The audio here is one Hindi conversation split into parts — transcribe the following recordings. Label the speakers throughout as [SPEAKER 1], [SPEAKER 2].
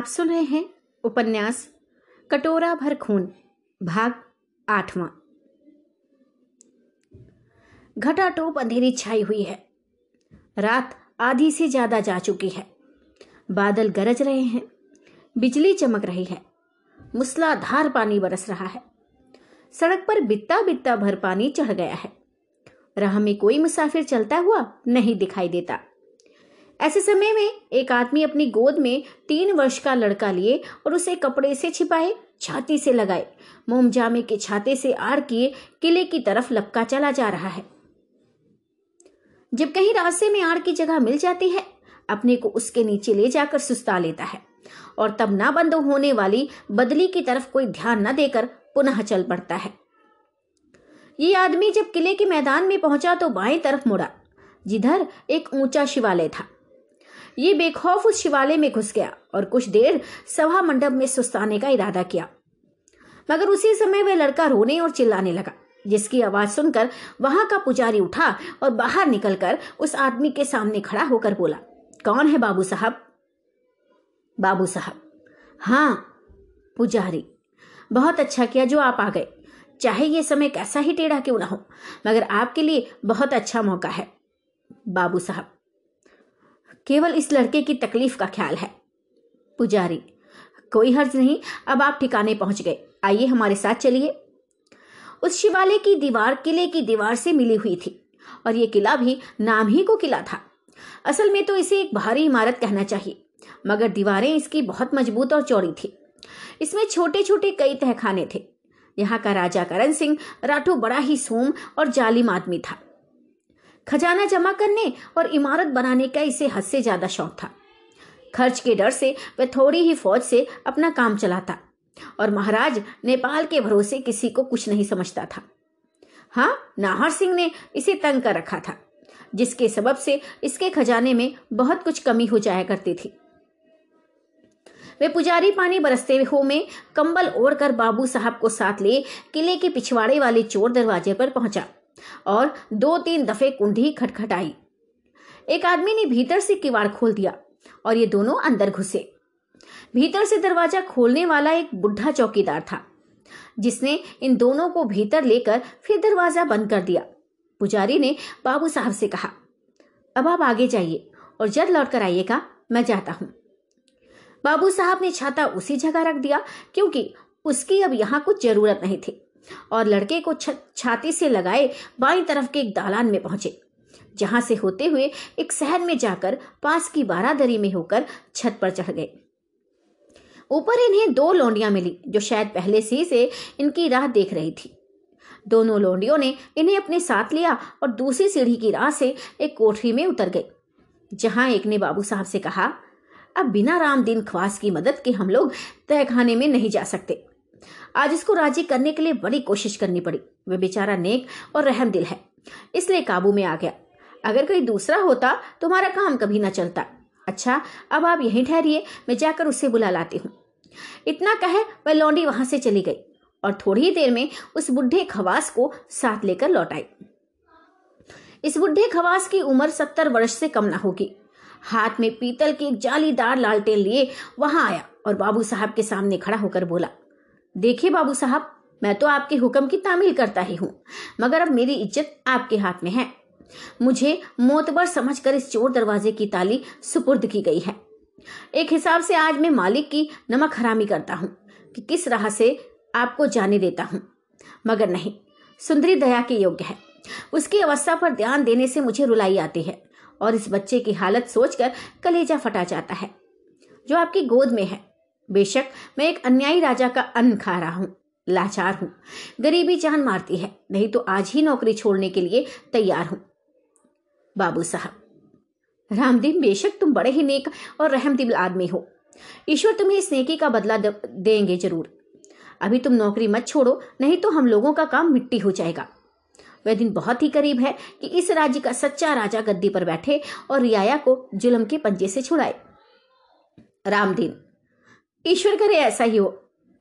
[SPEAKER 1] आप सुन रहे हैं उपन्यास कटोरा भर खून, भाग आठवां। घटाटोप अंधेरी छाई हुई है। रात आधी से ज़्यादा जा चुकी है। बादल गरज रहे हैं। बिजली चमक रही है। मूसलाधार पानी बरस रहा है। सड़क पर बित्ता बित्ता भर पानी चढ़ गया है। राह में कोई मुसाफिर चलता हुआ नहीं दिखाई देता। ऐसे समय में एक आदमी अपनी गोद में तीन वर्ष का लड़का लिए और उसे कपड़े से छिपाए, छाती से लगाए। मोम जामे के छाते से आड़ किए, किले की तरफ़ लपका चला जा रहा है। जब कहीं रास्ते में आड़ की जगह मिल जाती है, अपने को उसके नीचे ले जाकर सुस्ता लेता है और तब ना बंद होने वाली बदली की तरफ़ कोई ध्यान न देकर पुनः चल पड़ता है। ये आदमी जब किले के मैदान में पहुँचा तो बाएँ तरफ़ मुड़ा। जिधर एक ऊँचा शिवालय था। ये बेखौफ उस शिवालय में घुस गया और कुछ देर सभा मंडप में सुस्ताने का इरादा किया। मगर उसी समय वह लड़का रोने और चिल्लाने लगा, जिसकी आवाज़ सुनकर वहाँ का पुजारी उठा और बाहर निकलकर उस आदमी के सामने खड़ा होकर बोला, कौन है बाबू साहब? बाबू साहब? हाँ पुजारी। बहुत अच्छा किया जो आप आ गए। चाहे ये समय कैसा ही टेढ़ा क्यों ना हो, मगर आपके लिए बहुत अच्छा मौका है। बाबू साहब केवल इस लड़के की तकलीफ़ का ख्याल है। पुजारी, कोई हर्ज नहीं, अब आप ठिकाने पहुँच गए। आइए हमारे साथ चलिए। उस शिवालय की दीवार, किले की दीवार से मिली हुई थी, और ये किला भी नाम ही को किला था। असल में तो इसे एक भारी इमारत कहना चाहिए, मगर दीवारें इसकी बहुत मज़बूत और चौड़ी थी। इसमें छोटे छोटे कई तहखाने थे। यहाँ का राजा करण सिंह, राठौर बड़ा ही सोम और जालिम आदमी था। खजाना जमा करने और इमारत बनाने का इसे हद से ज़्यादा शौक था। खर्च के डर से वह थोड़ी ही फौज से अपना काम चलाता और महाराज नेपाल के भरोसे किसी को कुछ नहीं समझता था। हाँ नाहर सिंह ने इसे तंग कर रखा था, जिसके सबब से इसके खजाने में बहुत कुछ कमी हो जाया करती थी। वे पुजारी पानी बरसते हो में कंबल ओढ़कर बाबू साहब को साथ ले किले के पिछवाड़े वाले चोर दरवाजे पर पहुँचा। और दो तीन दफे कुंडी खटखटाई। एक आदमी ने भीतर से किवाड़ खोल दिया और ये दोनों अंदर घुसे। भीतर से दरवाज़ा खोलने वाला एक बुढ़ा चौकीदार था, जिसने इन दोनों को भीतर लेकर फिर दरवाज़ा बंद कर दिया। पुजारी ने बाबू साहब से कहा, अब आप आगे जाइए और जल्द लौट कर आइएगा, मैं जाता हूँ। बाबू साहब ने छाता उसी जगह रख दिया, क्योंकि उसकी अब यहाँ कुछ ज़रूरत नहीं थी। और लड़के को छाती से लगाए बाई तरफ़ के एक दालान में पहुँचे, जहाँ से होते हुए एक शहर में जाकर पास की बारादरी में होकर छत पर चढ़ गए। ऊपर इन्हें दो लौंडियाँ मिली, जो शायद पहले से से इनकी राह देख रही थी। दोनों लौंडियों ने इन्हें अपने साथ लिया और दूसरी सीढ़ी की राह से एक कोठरी में उतर गए, जहाँ एक ने बाबू साहब से कहा, अब बिना राम दिन खवास की मदद के हम लोग तय खाने में नहीं जा सकते। आज इसको राज़ी करने के लिए बड़ी कोशिश करनी पड़ी। वह बेचारा नेक और रहम दिल है, इसलिए काबू में आ गया। अगर कोई दूसरा होता तो हमारा काम कभी ना चलता। अच्छा अब आप यहीं ठहरिए, मैं जाकर उसे बुला लाती हूँ। इतना कहे, वह लौंडी वहाँ से चली गई और थोड़ी ही देर में उस बुढ़े खवास को साथ लेकर लौट आई। इस बुढ़े खवास की उम्र सत्तर वर्ष से कम ना होगी। हाथ में पीतल की जालीदार लालटेन लिए वहाँ आया और बाबू साहब के सामने खड़ा होकर बोला देखिए बाबू साहब, मैं तो आपके हुक्म की तामील करता ही हूँ, मगर अब मेरी इज़्ज़त आपके हाथ में है। मुझे मोतबर समझकर इस चोर दरवाजे की ताली सुपुर्द की गई है। एक हिसाब से आज मैं मालिक की नमक हरामी करता हूँ, कि किस राह से आपको जाने देता हूँ। मगर नहीं, सुंदरी दया के योग्य है। उसकी अवस्था पर ध्यान देने से मुझे रुलाई आती है, और इस बच्चे की हालत सोचकर कलेजा फटा जाता है, जो आपकी गोद में है। बेशक, मैं एक अन्यायी राजा का अन्न खा रहा हूँ, लाचार हूँ। गरीबी जान मारती है, नहीं तो आज ही नौकरी छोड़ने के लिए तैयार हूँ। बाबू साहब रामदीन बेशक तुम बड़े ही नेक और रहमदिल आदमी हो। ईश्वर तुम्हें इस नेकी का बदला देंगे ज़रूर। अभी तुम नौकरी मत छोड़ो, नहीं तो हम लोगों का काम मिट्टी हो जाएगा। वह दिन बहुत ही करीब है कि इस राज्य का सच्चा राजा गद्दी पर बैठे और रियाया को जुलम के पंजे से छुड़ाए। रामदीन ईश्वर करे ऐसा ही हो।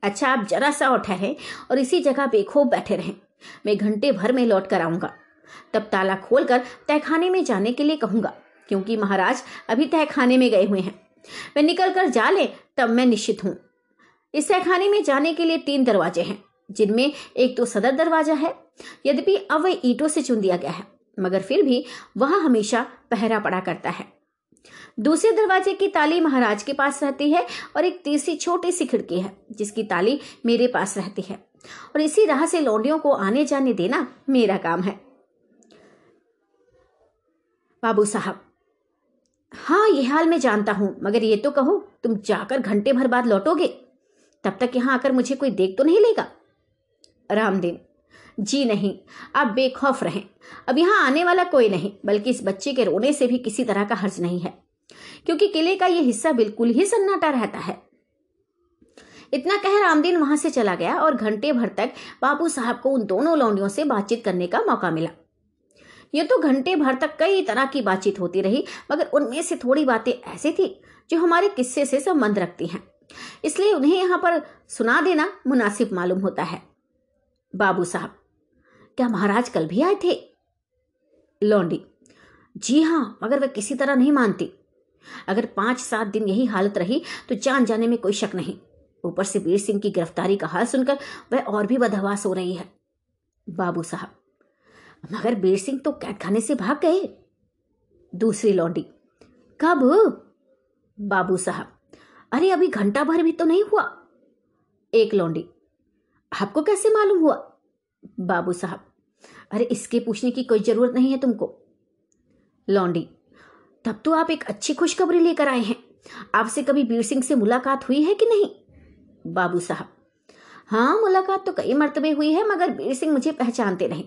[SPEAKER 1] अच्छा आप जरा सा और ठहरें और इसी जगह बेखोब बैठे रहें। मैं घंटे भर में लौट कर आऊँगा। तब ताला खोलकर तहखाने में जाने के लिए कहूँगा, क्योंकि महाराज अभी तहखाने में गए हुए हैं। वे निकल कर जा ले, तब मैं निश्चित हूँ। इस तहखाने में जाने के लिए तीन दरवाजे हैं, जिनमें एक तो सदर दरवाज़ा है, यद्यपि अब वह ईटों से चुन दिया गया है, मगर फिर भी वह हमेशा पहरा पड़ा करता है। दूसरे दरवाजे की ताली महाराज के पास रहती है और एक तीसरी छोटी सी खिड़की है, जिसकी ताली मेरे पास रहती है। और इसी राह से लौंडियों को आने जाने देना मेरा काम है। बाबू साहब हाँ ये हाल मैं जानता हूँ, मगर ये तो कहो, तुम जाकर घंटे भर बाद लौटोगे, तब तक यहाँ आकर मुझे कोई देख तो नहीं लेगा। रामदेव जी नहीं, आप बेखौफ रहें। अब यहाँ आने वाला कोई नहीं, बल्कि इस बच्चे के रोने से भी किसी तरह का हर्ज नहीं है, क्योंकि किले का यह हिस्सा बिल्कुल ही सन्नाटा रहता है। इतना कह रामदीन वहाँ से चला गया और घंटे भर तक बाबू साहब को उन दोनों लौंडियों से बातचीत करने का मौका मिला। ये तो घंटे भर तक कई तरह की बातचीत होती रही, मगर उनमें से थोड़ी बातें ऐसी थी जो हमारे किस्से से संबंध रखती हैं। इसलिए उन्हें यहाँ पर सुना देना मुनासिब मालूम होता है। बाबू साहब क्या महाराज कल भी आए थे? लौंडी, जी हाँ, मगर वह किसी तरह नहीं मानती। अगर पाँच सात दिन यही हालत रही तो जान जाने में कोई शक नहीं। ऊपर से वीर सिंह की गिरफ्तारी का हाल सुनकर वह और भी बदहवास हो रही है। बाबू साहब, मगर बीर सिंह तो कैद खाने से भाग गए। दूसरी लौंडी, कब? बाबू साहब, अरे अभी घंटा भर भी तो नहीं हुआ। एक लौंडी, आपको कैसे मालूम हुआ? बाबू साहब अरे इसके पूछने की कोई ज़रूरत नहीं है तुमको। लौंडी तब तो आप एक अच्छी खुशखबरी लेकर आए हैं। आपसे कभी बीर सिंह से मुलाकात हुई है कि नहीं? बाबू साहब हाँ मुलाकात तो कई मरतबे हुई है, मगर बीर सिंह मुझे पहचानते नहीं।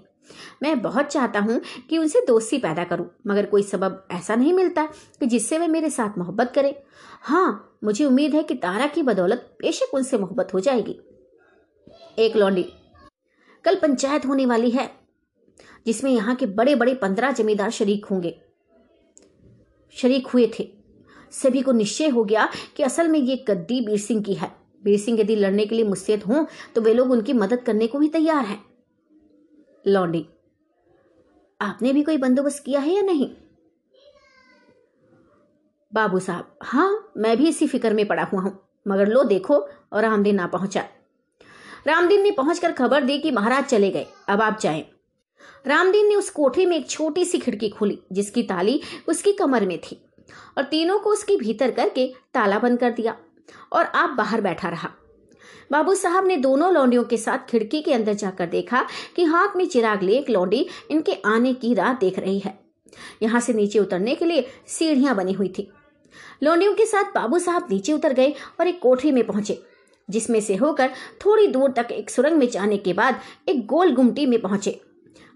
[SPEAKER 1] मैं बहुत चाहता हूँ कि उनसे दोस्ती पैदा करूँ, मगर कोई सबब ऐसा नहीं मिलता कि जिससे वे मेरे साथ मोहब्बत करें। हाँ मुझे उम्मीद है कि तारा की बदौलत बेशक उनसे मोहब्बत हो जाएगी। एक लौंडी कल पंचायत होने वाली है जिसमें यहाँ के बड़े बड़े पंद्रह जमींदार शरीक होंगे। शरीक हुए थे। सभी को निश्चय हो गया कि असल में ये गद्दी बीर सिंह की है। बीर सिंह यदि लड़ने के लिए मुस्तैद हों तो वे लोग उनकी मदद करने को भी तैयार हैं। लौंडी, आपने भी कोई बंदोबस्त किया है या नहीं? बाबू साहब हाँ मैं भी इसी फ़िक्र में पड़ा हुआ हूँ, मगर लो देखो और रामदीन ना पहुँचा। रामदीन ने पहुंचकर खबर दी कि महाराज चले गए। अब आप जाएँ। रामदीन ने उस कोठरी में एक छोटी सी खिड़की खोली, जिसकी ताली उसकी कमर में थी, और तीनों को उसके भीतर करके ताला बंद कर दिया, और आप बाहर बैठा रहा। बाबू साहब ने दोनों लौंडियों के साथ खिड़की के अंदर जाकर देखा कि हाथ में चिराग ले एक लौंडी इनके आने की राह देख रही है। यहाँ से नीचे उतरने के लिए सीढ़ियाँ बनी हुई थी। लौंडियों के साथ बाबू साहब नीचे उतर गए और एक कोठरी में पहुँचे, जिसमें से होकर थोड़ी दूर तक एक सुरंग में जाने के बाद एक गोल गुमटी में पहुँचे।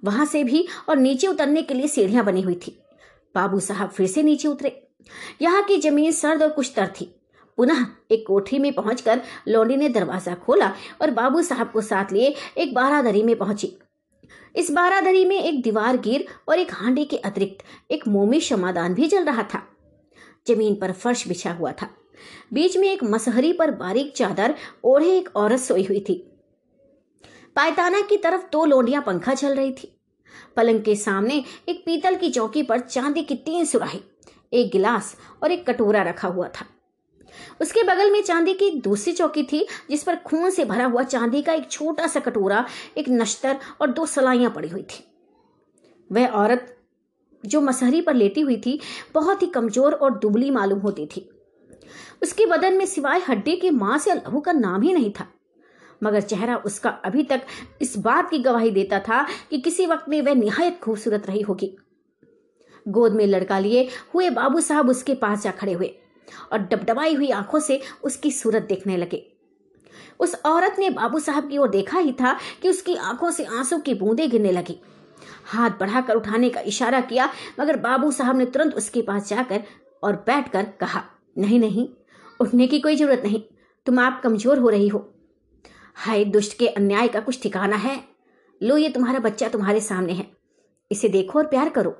[SPEAKER 1] वहाँ से भी और नीचे उतरने के लिए सीढ़ियाँ बनी हुई थी। बाबू साहब फिर से नीचे उतरे। यहाँ की ज़मीन सर्द और कुछ तर थी। पुनः एक कोठरी में पहुंचकर लौंडी ने दरवाज़ा खोला और बाबू साहब को साथ लिए एक बारादरी में पहुँची। इस बारादरी में एक दीवार गिर और एक हांडी के अतिरिक्त एक मोमी शमादान भी जल रहा था। ज़मीन पर फर्श बिछा हुआ था। बीच में एक मसहरी पर बारीक चादर ओढ़े एक औरत सोई हुई थी। पायताना की तरफ़ दो लोंडियाँ पंखा चल रही थी। पलंग के सामने एक पीतल की चौकी पर चांदी की तीन सुराही, एक गिलास और एक कटोरा रखा हुआ था। उसके बगल में चांदी की दूसरी चौकी थी, जिस पर खून से भरा हुआ चांदी का एक छोटा सा कटोरा, एक नश्तर और दो सलाइयाँ पड़ी हुई थी। वह औरत जो मसहरी पर लेटी हुई थी, बहुत ही कमज़ोर और दुबली मालूम होती थी। उसके बदन में सिवाय हड्डी के मांस या लहू का नाम ही नहीं था। मगर चेहरा उसका अभी तक इस बात की गवाही देता था कि किसी वक्त में वह निहायत खूबसूरत रही होगी। गोद में लड़का लिए हुए बाबू साहब उसके पास जा खड़े हुए और डबडबाई हुई आँखों से उसकी सूरत देखने लगे। उस औरत ने बाबू साहब की ओर देखा ही था कि उसकी आँखों से आँसू की बूंदें गिरने लगी। हाथ बढ़ाकर उठाने का इशारा किया, मगर बाबू साहब ने तुरंत उसके पास जाकर और बैठकर कहा, नहीं नहीं, उठने की कोई ज़रूरत नहीं। तुम आप कमज़ोर हो रही हो। हाय, दुष्ट के अन्याय का कुछ ठिकाना है। लो, ये तुम्हारा बच्चा तुम्हारे सामने है। इसे देखो और प्यार करो।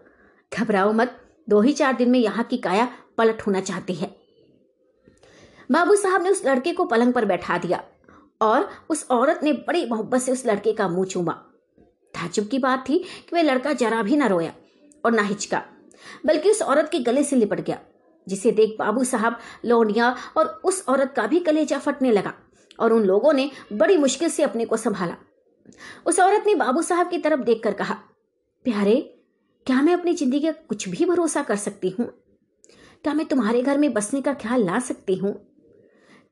[SPEAKER 1] घबराओ मत। दो ही चार दिन में यहाँ की काया पलट होना चाहती है। बाबू साहब ने उस लड़के को पलंग पर बैठा दिया और उस औरत ने बड़ी मोहब्बत से उस लड़के का मुँह चूमा। ताजुब की बात थी कि वह लड़का जरा भी ना रोया और ना हिचका, बल्कि उस औरत के गले से लिपट गया, जिसे देख बाबू साहब लौंडिया और उस औरत का भी कलेजा फटने लगा। और उन लोगों ने बड़ी मुश्किल से अपने को संभाला। उस औरत ने बाबू साहब की तरफ़ देखकर कहा, प्यारे, क्या मैं अपनी ज़िंदगी का कुछ भी भरोसा कर सकती हूँ? क्या मैं तुम्हारे घर में बसने का ख्याल ला सकती हूँ?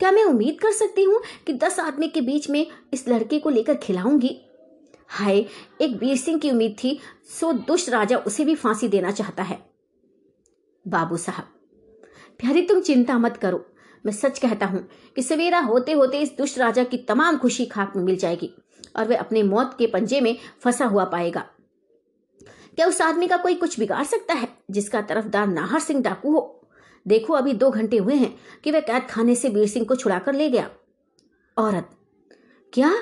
[SPEAKER 1] क्या मैं उम्मीद कर सकती हूँ कि दस आदमी के बीच में इस लड़के को लेकर खिलाऊँगी? हाय, एक वीर सिंह की उम्मीद थी, सो दुष्ट राजा उसे भी फांसी देना चाहता है। बाबू साहब, प्यारी, तुम चिंता मत करो। मैं सच कहता हूँ कि सवेरा होते होते इस दुष्ट राजा की तमाम खुशी खाक में मिल जाएगी और वह अपने मौत के पंजे में फंसा हुआ पाएगा। क्या उस आदमी का कोई कुछ बिगाड़ सकता है जिसका तरफदार नाहर सिंह डाकू हो? देखो, अभी दो घंटे हुए हैं कि वह कैद खाने से वीर सिंह को छुड़ाकर ले गया। औरत, क्या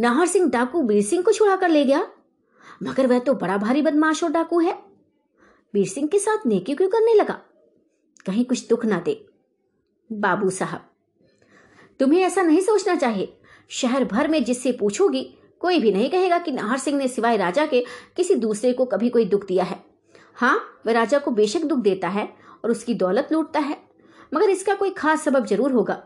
[SPEAKER 1] नाहर सिंह डाकू वीर सिंह को छुड़ा कर ले गया? मगर वह तो बड़ा भारी बदमाश और डाकू है। वीर सिंह के साथ नेकी क्यों करने लगा? कहीं कुछ दुख ना दे। बाबू साहब। तुम्हें ऐसा नहीं सोचना चाहिए। शहर भर में जिससे पूछोगी, कोई भी नहीं कहेगा कि नाहर सिंह ने सिवाय राजा के किसी दूसरे को कभी कोई दुख दिया है। हाँ वह राजा को बेशक दुख देता है और उसकी दौलत लूटता है, मगर इसका कोई खास सबब ज़रूर होगा।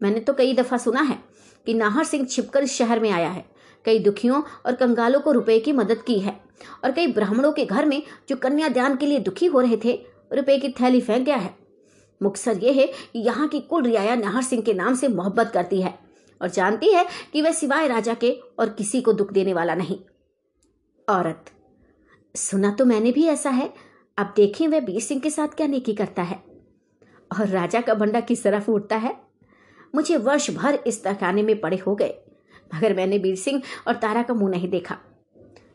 [SPEAKER 1] मैंने तो कई दफ़ा सुना है कि नाहर सिंह छिपकर इस शहर में आया है। कई दुखियों और कंगालों को रुपए की मदद की है और कई ब्राह्मणों के घर में जो कन्या कन्यादान के लिए दुखी हो रहे थे रुपए की थैली फेंक गया है। मुक्सर यह है कि यहाँ की कुल रियाया नाहर सिंह के नाम से मोहब्बत करती है और जानती है कि वह सिवाय राजा के और किसी को दुख देने वाला नहीं। औरत, सुना तो मैंने भी ऐसा है। अब देखें वह बीर सिंह के साथ क्या नेकी करता है। और राजा का बंडा किस तरह फूटता है? मुझे वर्ष भर इस तहखाने में पड़े हो गए, मगर मैंने बीर सिंह और तारा का मुँह नहीं देखा।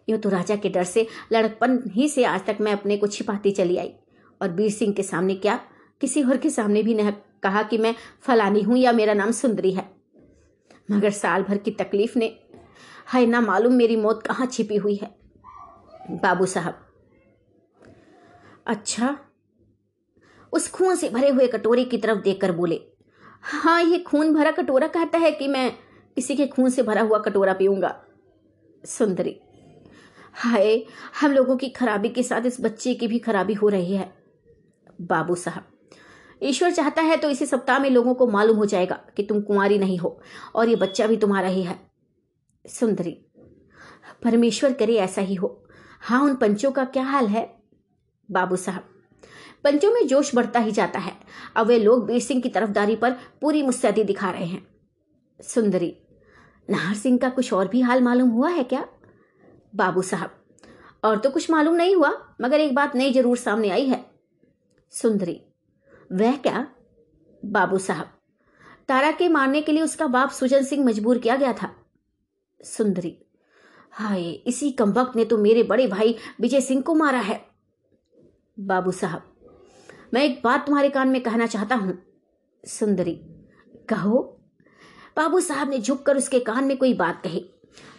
[SPEAKER 1] यूँ तो राजा के डर से लड़कपन ही से आज तक मैं अपने को छिपाती चली आई। और बीर सिंह के सामने क्या किसी और के सामने भी न कहा कि मैं फलानी हूँ या मेरा नाम सुंदरी है। मगर साल भर की तकलीफ़ ने हाय, ना मालूम मेरी मौत कहाँ छिपी हुई है। बाबू साहब। अच्छा। उस खून से भरे हुए कटोरे की तरफ़ देखकर बोले हाँ ये खून भरा कटोरा कहता है कि मैं किसी के खून से भरा हुआ कटोरा पीऊँगा, सुंदरी। हाय, हम लोगों की खराबी के साथ इस बच्चे की भी खराबी हो रही है, बाबू साहब। ईश्वर चाहता है तो इसी सप्ताह में लोगों को मालूम हो जाएगा कि तुम कुंवारी नहीं हो और ये बच्चा भी तुम्हारा ही है। सुंदरी, परमेश्वर करे ऐसा ही हो। हाँ उन पंचों का क्या हाल है? बाबू साहब, पंचों में जोश बढ़ता ही जाता है। अब वे लोग वीर सिंह की तरफदारी पर पूरी मुस्तैदी दिखा रहे हैं। सुंदरी, नाहर सिंह का कुछ और भी हाल मालूम हुआ है क्या? बाबू साहब, और तो कुछ मालूम नहीं हुआ, मगर एक बात नई ज़रूर सामने आई है। सुंदरी वह क्या? बाबू साहब, तारा के मारने के लिए उसका बाप सुजन सिंह मजबूर किया गया था। सुंदरी, हाय, इसी कमबख्त ने तो मेरे बड़े भाई विजय सिंह को मारा है। बाबू साहब, मैं एक बात तुम्हारे कान में कहना चाहता हूँ। सुंदरी, कहो। बाबू साहब ने झुककर उसके कान में कोई बात कही,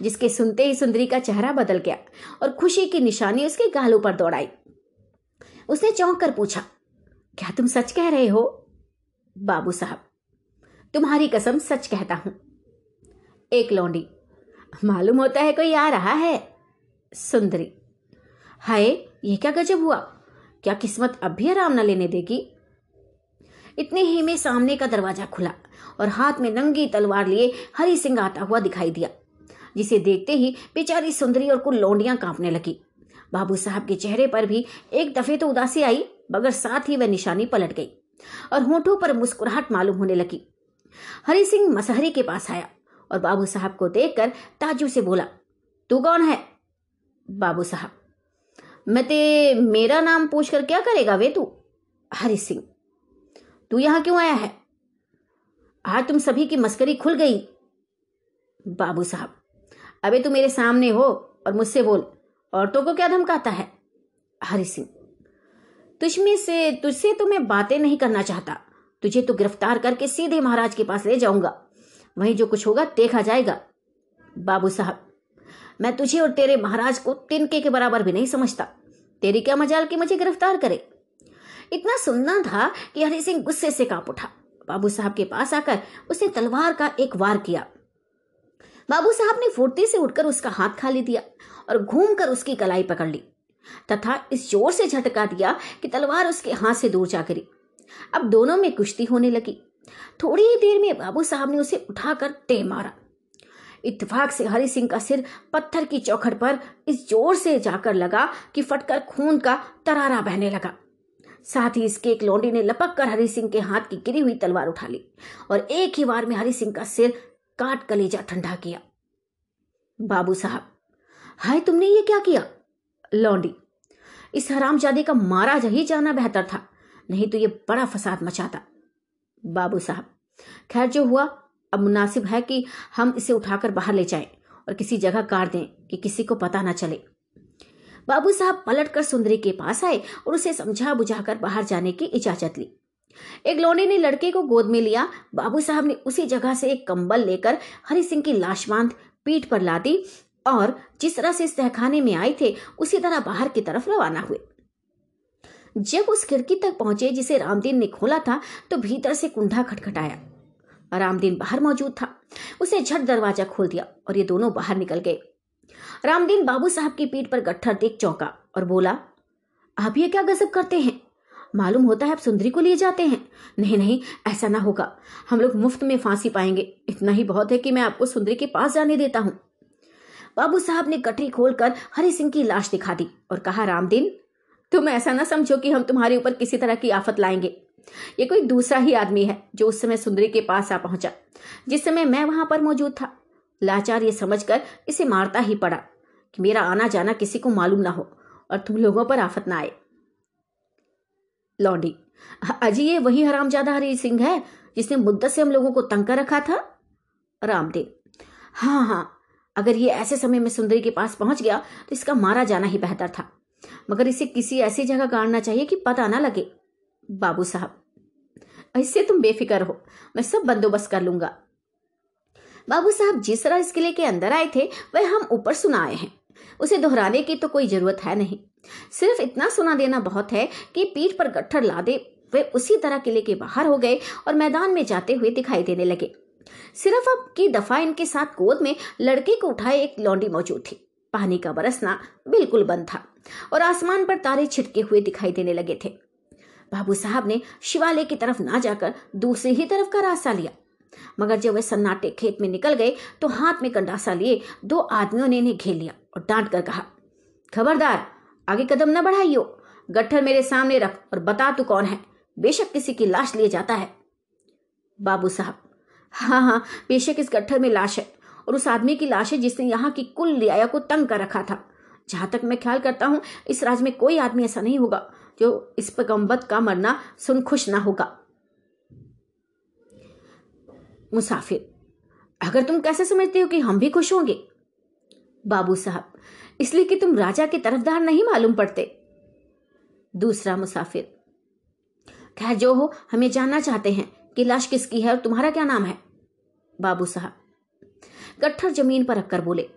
[SPEAKER 1] जिसके सुनते ही सुंदरी का चेहरा बदल गया और खुशी की निशानी उसके गालों पर दौड़ाई। उसने चौंक कर पूछा क्या तुम सच कह रहे हो? बाबू साहब, तुम्हारी कसम सच कहता हूँ। एक लौंडी, मालूम होता है कोई आ रहा है? सुंदरी, हाय, ये क्या गजब हुआ? क्या किस्मत अब भी आराम न लेने देगी? इतने ही में सामने का दरवाज़ा खुला और हाथ में नंगी तलवार लिए हरि सिंह आता हुआ दिखाई दिया, जिसे देखते ही बेचारी सुंदरी और कुल लौंडियाँ कांपने लगी। बाबू साहब के चेहरे पर भी एक दफे तो उदासी आई। मगर साथ ही वह निशानी पलट गई और होठों पर मुस्कुराहट मालूम होने लगी। हरि सिंह मसहरी के पास आया और बाबू साहब को देखकर ताजू से बोला, तू कौन है? बाबू साहब, मैं ते, मेरा नाम पूछकर क्या करेगा वे तू? हरि सिंह, तू यहाँ क्यों आया है? आज तुम सभी की मस्करी खुल गई। बाबू साहब, अबे तू मेरे सामने हो और मुझसे बोल, औरतों को क्या धमकाता है? हरि सिंह तुझमें से, तुझसे तो मैं बातें नहीं करना चाहता। तुझे तो गिरफ़्तार करके सीधे महाराज के पास ले जाऊँगा। वहीं जो कुछ होगा, देखा जाएगा। बाबू साहब, मैं तुझे और तेरे महाराज को तिनके के बराबर भी नहीं समझता। तेरी क्या मजाल की मुझे गिरफ़्तार करे? इतना सुनना था कि हरि सिंह गुस्से से काँप उठा। बाबू साहब के पास आकर उसने तलवार का एक वार किया। बाबू साहब ने फुर्ती से उठकर उसका हाथ खाली दिया और घूमकर उसकी कलाई पकड़ ली। तथा इस ज़ोर से झटका दिया कि तलवार उसके हाथ से दूर जा गिरी। अब दोनों में कुश्ती होने लगी। थोड़ी ही देर में बाबू साहब ने उसे उठाकर टे मारा। इत्तेफाक से हरि सिंह का सिर पत्थर की चौखट पर इस ज़ोर से जाकर लगा कि फटकर खून का तरारा बहने लगा। साथ ही इसके एक लौंडी ने लपक कर हरि सिंह के हाथ की गिरी हुई तलवार उठा ली और एक ही बार में हरि सिंह का सिर काट कलेजा ठंडा किया। बाबू साहब, हाय तुमने ये क्या किया? लौंडी। इस हरामजादे का मारा ही जाना बेहतर था, नहीं तो ये बड़ा फसाद मचाता। बाबू साहब, खैर जो हुआ, अब मुनासिब है कि हम इसे उठाकर बाहर ले जाएँ और किसी जगह गाड़ दें कि किसी को पता ना चले। बाबू साहब पलट कर सुंदरी के पास आए और उसे समझा बुझाकर बाहर जाने की इजाज़त ली। एक लोने ने लड़के को गोद में लिया, बाबू साहब ने उसी जगह से एक कंबल लेकर हरि सिंह की लाश बाँध पीठ पर ला दी और जिस तरह से तहखाने में आए थे, उसी तरह बाहर की तरफ़ रवाना हुए। जब उस खिड़की तक पहुँचे जिसे रामदीन ने खोला था तो भीतर से कुंडा खटखटाया। रामदीन बाहर मौजूद था। उसे झट दरवाज़ा खोल दिया और ये दोनों बाहर निकल गए। रामदीन बाबू साहब की पीठ पर गट्ठर देख चौंका और बोला, आप ये क्या गजब करते हैं? मालूम होता है आप सुंदरी को लिए जाते हैं। नहीं नहीं, ऐसा ना होगा। हम लोग मुफ़्त में फांसी पाएँगे। इतना ही बहुत है कि मैं आपको सुंदरी के पास जाने देता हूँ। बाबू साहब ने गठरी खोलकर हरि सिंह की लाश दिखा दी और कहा, रामदीन, तुम ऐसा ना समझो कि हम तुम्हारे ऊपर किसी तरह की आफत लाएँगे। ये कोई दूसरा ही आदमी है जो उस समय सुंदरी के पास आ पहुँचा, जिस समय मैं वहाँ पर मौजूद था। लाचार ये समझकर इसे मारता ही पड़ा कि मेरा आना जाना किसी को मालूम ना हो और तुम लोगों पर आफत ना आए। लौंडी, अजी ये वही हरामजादा हरी सिंह है जिसने मुद्दत से हम लोगों को तंग कर रखा था? रामदेव हाँ हाँ अगर ये ऐसे समय में सुंदरी के पास पहुँच गया तो इसका मारा जाना ही बेहतर था। मगर इसे किसी ऐसी जगह गाड़ना चाहिए कि पता ना लगे। बाबू साहब, इससे तुम बेफिक्र हो। मैं सब बंदोबस्त कर लूँगा। बाबू साहब, जिस तरह इस किले के अंदर आए थे, वह हम ऊपर सुनाए हैं। उसे दोहराने की तो कोई ज़रूरत है नहीं। सिर्फ़ इतना सुना देना बहुत है कि पीठ पर गट्ठर ला दे वे उसी तरह किले के बाहर हो गए और मैदान में जाते हुए दिखाई देने लगे। सिर्फ़ अब की दफ़ा इनके साथ गोद में लड़के को उठाए एक लौंडी मौजूद थी। पानी का बरसना बिल्कुल बंद था और आसमान पर तारे छिटके हुए दिखाई देने लगे थे। बाबू साहब ने शिवालय की तरफ़ ना जाकर दूसरी ही तरफ़ का रास्ता लिया। मगर जब वे सन्नाटे खेत में निकल गए तो हाथ में कंडासा लिए दो आदमियों ने इन्हें घेर लिया और डांट कर कहा, खबरदार, आगे कदम न बढ़ाइयो। गट्ठर मेरे सामने रख और बता तू कौन है। बेशक किसी की लाश लिए जाता है। बाबू साहब हाँ हाँ बेशक इस गट्ठर में लाश है? और उस आदमी की लाश है जिसने यहाँ की कुल लियाया को तंग कर रखा था। जहाँ तक मैं ख्याल करता हूँ, इस राज में कोई आदमी ऐसा नहीं होगा जो इस पैगम्बत का मरना सुन खुश ना होगा। मुसाफिर, अगर तुम कैसे समझते हो कि हम भी खुश होंगे? बाबू साहब, इसलिए कि तुम राजा के तरफदार नहीं मालूम पड़ते। दूसरा मुसाफिर, खैर जो हो, हमें जानना चाहते हैं। कि लाश किसकी है और तुम्हारा क्या नाम है? बाबू साहब। गट्ठर ज़मीन पर रखकर बोले,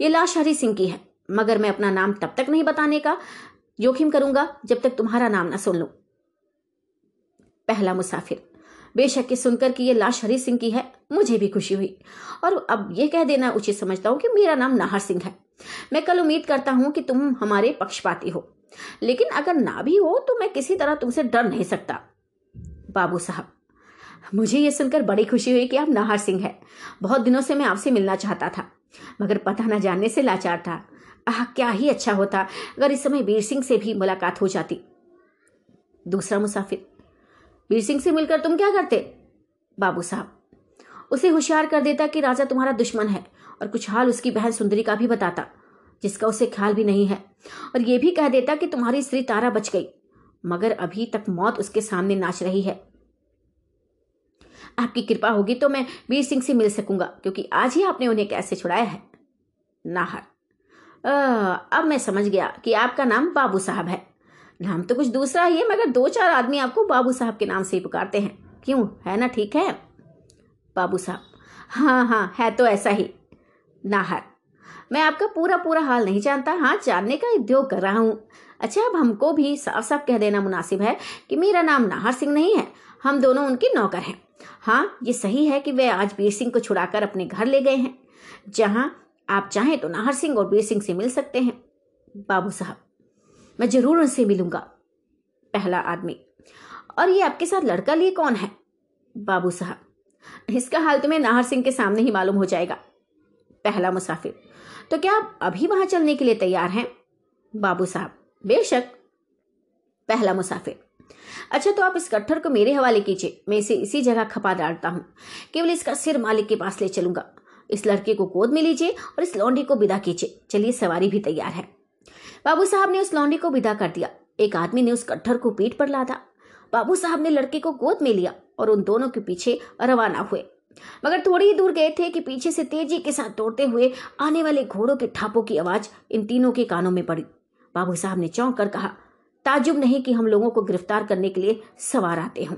[SPEAKER 1] ये लाश हरी सिंह की है, मगर मैं अपना नाम तब तक नहीं बताने का जोखिम करूँगा जब तक तुम्हारा नाम ना सुन लू। पहला मुसाफिर, बेशक ये सुनकर कि ये लाश हरी सिंह की है, मुझे भी खुशी हुई। और अब यह कह देना उचित समझता हूँ कि मेरा नाम नाहर सिंह है। मैं कल उम्मीद करता हूँ कि तुम हमारे पक्षपाती हो, लेकिन अगर ना भी हो तो मैं किसी तरह तुमसे डर नहीं सकता। बाबू साहब मुझे यह सुनकर बड़ी खुशी हुई कि आप नाहर सिंह है। बहुत दिनों से मैं आपसे मिलना चाहता था, मगर पता न जानने से लाचार था। आह, क्या ही अच्छा होता अगर इस समय वीर सिंह से भी मुलाकात हो जाती। दूसरा मुसाफिर, वीर सिंह से मिलकर तुम क्या करते? बाबू साहब, उसे होशियार कर देता कि राजा तुम्हारा दुश्मन है और कुछ हाल उसकी बहन सुंदरी का भी बताता, जिसका उसे ख्याल भी नहीं है। और यह भी कह देता कि तुम्हारी स्त्री तारा बच गई, मगर अभी तक मौत उसके सामने नाच रही है। आपकी कृपा होगी तो मैं वीर सिंह से मिल सकूँगा क्योंकि आज ही आपने उन्हें कैसे छुड़ाया है? नाहर। आ, अब मैं समझ गया कि आपका नाम बाबू साहब है। नाम तो कुछ दूसरा ही है मगर दो चार आदमी आपको बाबू साहब के नाम से ही पुकारते हैं। क्यों? है ना ठीक है? बाबू साहब। हाँ हाँ है तो ऐसा ही। नाहर। मैं आपका पूरा पूरा हाल नहीं जानता हाँ जानने का उद्योग कर रहा हूँ। अच्छा अब हमको भी साफ़ साफ़ कह देना मुनासिब है कि मेरा नाम नाहर सिंह नहीं है। हम दोनों उनके नौकर हैं। हाँ ये सही है कि वे आज वीर सिंह को छुड़ाकर अपने घर ले गए हैं। जहाँ आप चाहें तो नाहर सिंह और वीर सिंह से मिल सकते हैं। बाबू साहब, मैं ज़रूर उनसे मिलूँगा, पहला आदमी। और ये आपके साथ लड़का लिए कौन है? बाबू साहब, इसका हाल तुम्हें नाहर सिंह के सामने ही मालूम हो जाएगा। पहला मुसाफिर तो क्या आप अभी वहाँ चलने के लिए तैयार हैं? बाबू साहब, बेशक। पहला मुसाफिर अच्छा तो आप इस कट्ठर को मेरे हवाले कीजिए। मैं इसे इसी जगह खपा डालता हूँ। केवल इसका सिर मालिक के पास ले चलूँगा। इस लड़के को गोद में लीजिए और इस लौंडी को विदा कीजिए। चलिए, सवारी भी तैयार है। बाबू साहब ने उस लौंडी को विदा कर दिया। एक आदमी ने उस कट्ठर को पीठ पर लादा। बाबू साहब ने लड़के को गोद में लिया और उन दोनों के पीछे रवाना हुए। मगर थोड़ी ही दूर गए थे कि पीछे से तेज़ी के साथ दौड़ते हुए आने वाले घोड़ों के ठापों की आवाज़ इन तीनों के कानों में पड़ी। बाबू साहब ने चौंक कर कहा ताजुब नहीं कि हम लोगों को गिरफ़्तार करने के लिए सवार आते हों।